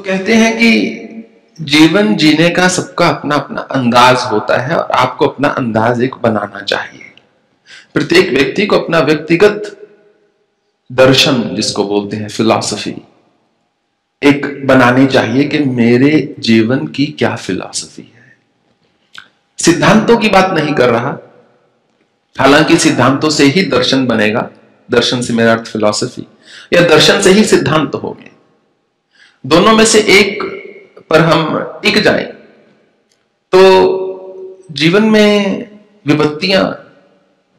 तो कहते हैं कि जीवन जीने का सबका अपना अपना अंदाज होता है और आपको अपना अंदाज एक बनाना चाहिए। प्रत्येक व्यक्ति को अपना व्यक्तिगत दर्शन, जिसको बोलते हैं फिलॉसफी एक बनानी चाहिए कि मेरे जीवन की क्या फिलॉसफी है। सिद्धांतों की बात नहीं कर रहा। हालाँकि सिद्धांतों से ही दर्शन बनेगा। दर्शन से मेरा अर्थ फिलॉसफी या दर्शन से ही सिद्धांत हो गए दोनों में से एक पर हम टिक जाए। तो जीवन में विपत्तियाँ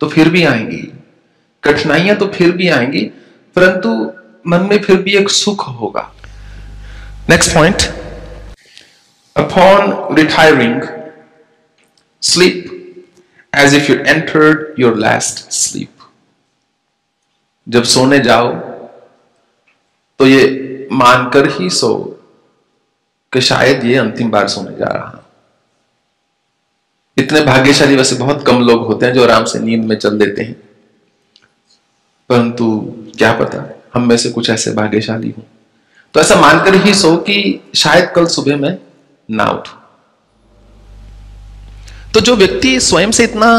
तो फिर भी आएँगी, कठिनाइयाँ तो फिर भी आएँगी, परंतु मन में फिर भी एक सुख होगा। Next point upon retiring sleep as if you entered your last sleep जब सोने जाओ तो ये मानकर ही सो कि शायद ये अंतिम बार सोने जा रहा इतने भाग्यशाली वैसे बहुत कम लोग होते हैं जो आराम से नींद में चल देते हैं। परंतु क्या पता, हम में से कुछ ऐसे भाग्यशाली हूँ। तो ऐसा मानकर ही सो कि शायद कल सुबह में ना उठू। तो जो व्यक्ति स्वयं से इतना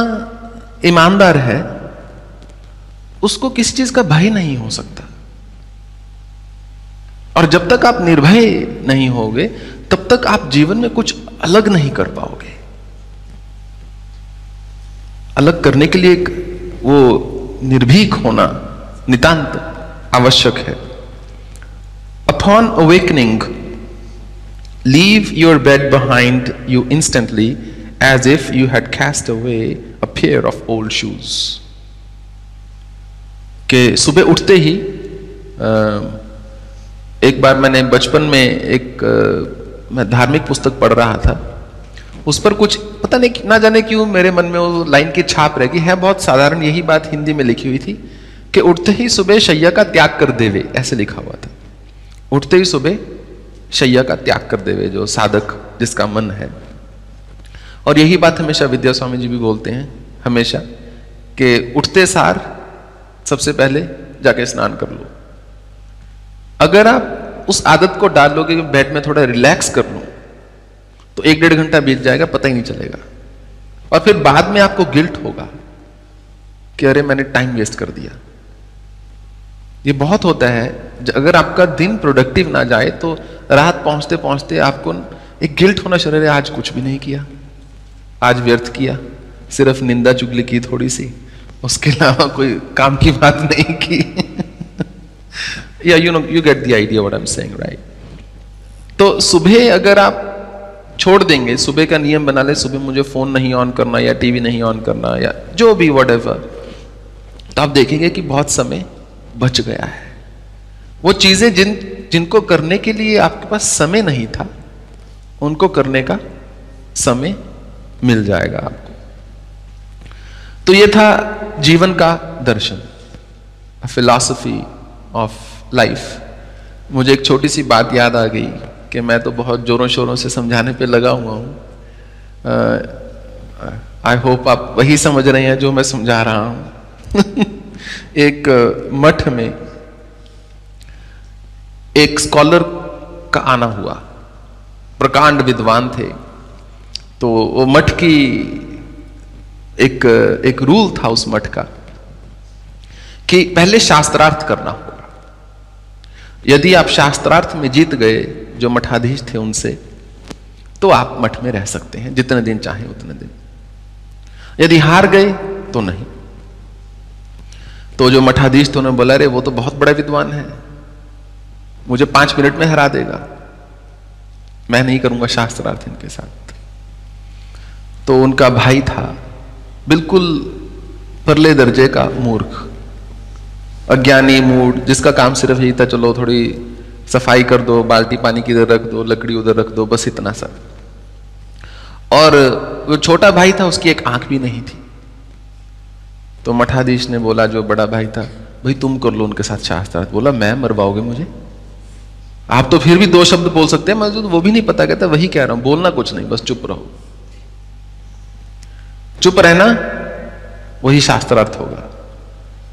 ईमानदार है, उसको किसी चीज़ का भय नहीं हो सकता। और जब तक आप निर्भय नहीं होगे, तब तक आप जीवन में कुछ अलग नहीं कर पाओगे। अलग करने के लिए वो निर्भीक होना नितांत आवश्यक है। Upon awakening leave your bed behind you instantly as if you had cast away a pair of old shoes के सुबह उठते ही एक बार मैंने बचपन में एक मैं धार्मिक पुस्तक पढ़ रहा था। उस पर कुछ, पता नहीं ना जाने क्यों मेरे मन में वो लाइन की छाप रहेगी है बहुत साधारण, यही बात हिंदी में लिखी हुई थी कि उठते ही सुबह शैया का त्याग कर देवे, ऐसे लिखा हुआ था। उठते ही सुबह शैया का त्याग कर देवे, जो साधक जिसका मन है। और यही बात हमेशा विद्या स्वामी जी भी बोलते हैं, हमेशा, कि उठते सार सबसे पहले जाके स्नान कर लो। अगर आप उस आदत को डाल लोगे कि बेड में थोड़ा रिलैक्स कर लो तो एक डेढ़ घंटा बीत जाएगा, पता ही नहीं चलेगा। और फिर बाद में आपको गिल्ट होगा कि अरे मैंने टाइम वेस्ट कर दिया। ये बहुत होता है। अगर आपका दिन प्रोडक्टिव ना जाए तो रात पहुँचते पहुँचते आपको एक गिल्ट होना शुरू आज कुछ भी नहीं किया। आज व्यर्थ किया। सिर्फ़ निंदा चुगली की थोड़ी सी। उसके अलावा कोई काम की बात नहीं की। या you know you get the idea what I am saying right तो सुबह अगर आप छोड़ देंगे, सुबह का नियम बना ले, सुबह मुझे फ़ोन नहीं ऑन करना या टीवी नहीं ऑन करना या जो भी वट तो आप देखेंगे कि बहुत समय बच गया है। वो चीज़ें जिन, जिनको करने के लिए आपके पास समय नहीं था, उनको करने का समय मिल जाएगा आपको। तो ये था जीवन का दर्शन फिलॉसफी ऑफ़ लाइफ मुझे एक छोटी सी बात याद आ गई कि मैं तो बहुत जोरों शोरों से समझाने पे लगा हुआ हूँ। आई होप आप वही समझ रहे हैं जो मैं समझा रहा हूँ। एक मठ में एक स्कॉलर का आना हुआ। प्रकांड विद्वान थे। तो वो मठ की एक एक रूल था उस मठ का कि पहले शास्त्रार्थ करना। होगा यदि आप शास्त्रार्थ में जीत गए, जो मठाधीश थे उनसे तो आप मठ में रह सकते हैं, जितने दिन चाहे उतने दिन। यदि हार गए तो नहीं। तो जो मठाधीश तो उन्होंने बोला रे वो तो बहुत बड़ा विद्वान है। मुझे पाँच मिनट में हरा देगा। मैं नहीं करूँगा शास्त्रार्थ इनके साथ। तो उनका भाई था, बिल्कुल परले दर्जे का मूर्ख। अज्ञानी मूड, जिसका काम सिर्फ़ यही था, चलो थोड़ी सफ़ाई कर दो, बाल्टी पानी की इधर रख दो, लकड़ी उधर रख दो, बस इतना सा और वो छोटा भाई था, उसकी एक आँख भी नहीं थी। तो मठाधीश ने बोला, जो बड़ा भाई था, भाई, तुम कर लो उनके साथ शास्त्रार्थ बोला, मैं मरवाओगे मुझे? आप तो फिर भी दो शब्द बोल सकते हैं मैं तो वो भी नहीं पता, कहता, वही कह रहा हूँ, बोलना कुछ नहीं, बस चुप रहो। चुप रहना, वही शास्त्रार्थ होगा।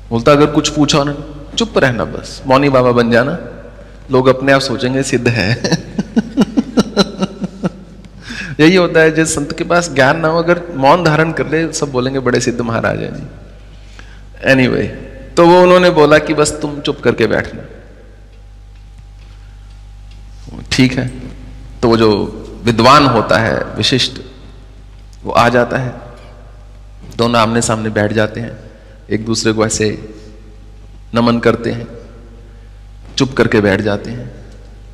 बोलता अगर कुछ पूछा उन्होंने चुप रहना बस। मौनी बाबा बन जाना। लोग अपने आप सोचेंगे सिद्ध है। यही होता है जिस संत के पास ज्ञान ना हो अगर मौन धारण कर ले सब बोलेंगे बड़े सिद्ध महाराज है जी। एनीवे anyway, तो वो उन्होंने बोला कि बस तुम चुप करके बैठना। ठीक है। तो वो जो विद्वान होता है विशिष्ट वो आ जाता है। दोनों आमने सामने बैठ जाते हैं। एक दूसरे को ऐसे नमन करते हैं, चुप करके बैठ जाते हैं।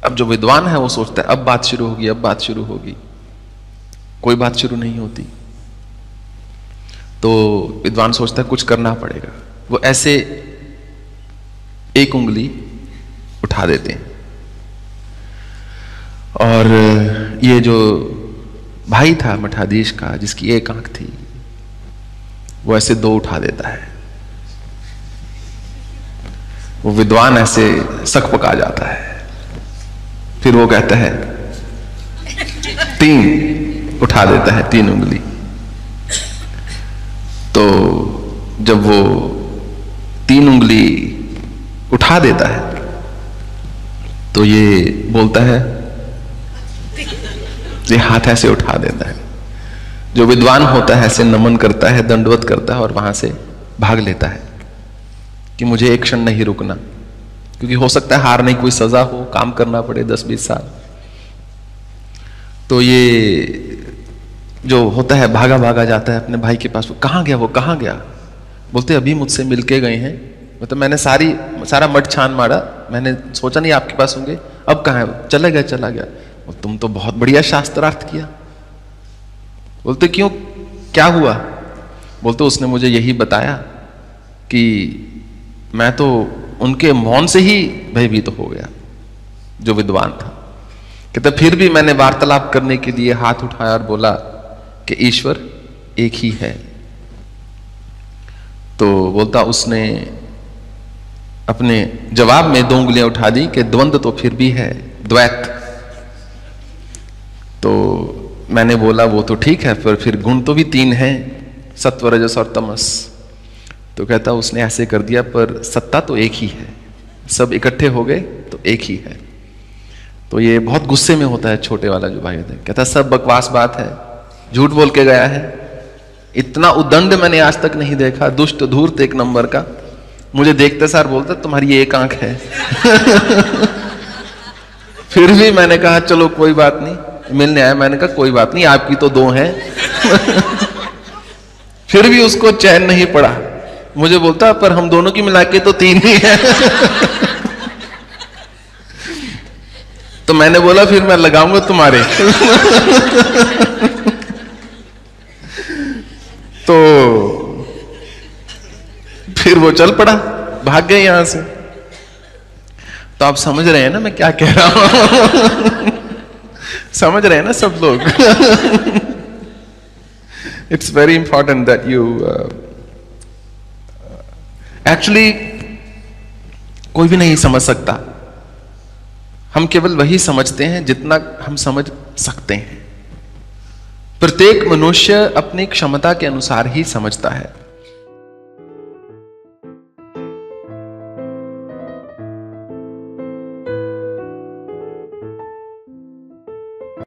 अब जो विद्वान है वो सोचता है, अब बात शुरू होगी, अब बात शुरू होगी। कोई बात शुरू नहीं होती। तो विद्वान सोचता है, कुछ करना पड़ेगा। वो ऐसे एक उंगली उठा देते हैं। और ये जो भाई था मठाधीश का, जिसकी एक आँख थी, वो ऐसे दो उठा देता है। वो विद्वान ऐसे सक पका जाता है। फिर वो कहता है, तीन उठा देता है, तीन उंगली। तो जब वो तीन उंगली उठा देता है तो ये बोलता है, ये हाथ ऐसे उठा देता है। जो विद्वान होता है, ऐसे नमन करता है, दंडवत करता है और वहाँ से भाग लेता है। कि मुझे एक क्षण नहीं रुकना। क्योंकि हो सकता है हारने की कोई सजा हो, काम करना पड़े दस बीस साल। तो ये जो होता है, भागा भागा जाता है अपने भाई के पास, वो कहाँ गया, वो कहाँ गया? बोलते, अभी मुझसे मिल के गए हैं। मतलब तो मैंने सारी, सारा मठ छान मारा। मैंने सोचा नहीं आपके पास होंगे। अब कहाँ है? चला गया चला गया। तुम तो बहुत बढ़िया शास्त्रार्थ किया। बोलते, क्यों? क्या हुआ? बोलते, उसने मुझे यही बताया कि मैं तो उनके मौन से ही भयभीत तो हो गया, जो विद्वान था। कहते फिर भी मैंने वार्तालाप करने के लिए हाथ उठाया और बोला कि ईश्वर एक ही है। तो बोलता उसने अपने जवाब में दो उंगलियाँ उठा दी कि द्वंद तो फिर भी है, द्वैत। तो मैंने बोला, वो तो ठीक है, पर फिर गुण तो भी तीन हैं सत्व रजस और तमस। तो कहता उसने ऐसे कर दिया, पर सत्ता तो एक ही है। सब इकट्ठे हो गए तो एक ही है। तो ये बहुत गुस्से में होता है छोटे वाला जो भाई है। कहता, सब बकवास बात है। झूठ बोल के गया है। इतना उदंड मैंने आज तक नहीं देखा। दुष्ट धूर्त एक नंबर का। मुझे देखते सार बोलता, तुम्हारी एक आँख है। फिर भी मैंने कहा, चलो, कोई बात नहीं। मिलने आया मैंने कहा, कोई बात नहीं, आपकी तो दो हैं। फिर भी उसको चैन नहीं पड़ा। मुझे बोलता, पर हम दोनों की मिला के तो तीन ही है। तो मैंने बोला, फिर मैं लगाऊँगा तुम्हारे। तो फिर वो चल पड़ा, भाग गए यहाँ से। तो आप समझ रहे हैं ना मैं क्या कह रहा हूँ? समझ रहे हैं ना सब लोग? It's very important that you actually कोई भी नहीं समझ सकता। हम केवल वही समझते हैं जितना हम समझ सकते हैं। प्रत्येक मनुष्य अपनी क्षमता के अनुसार ही समझता है।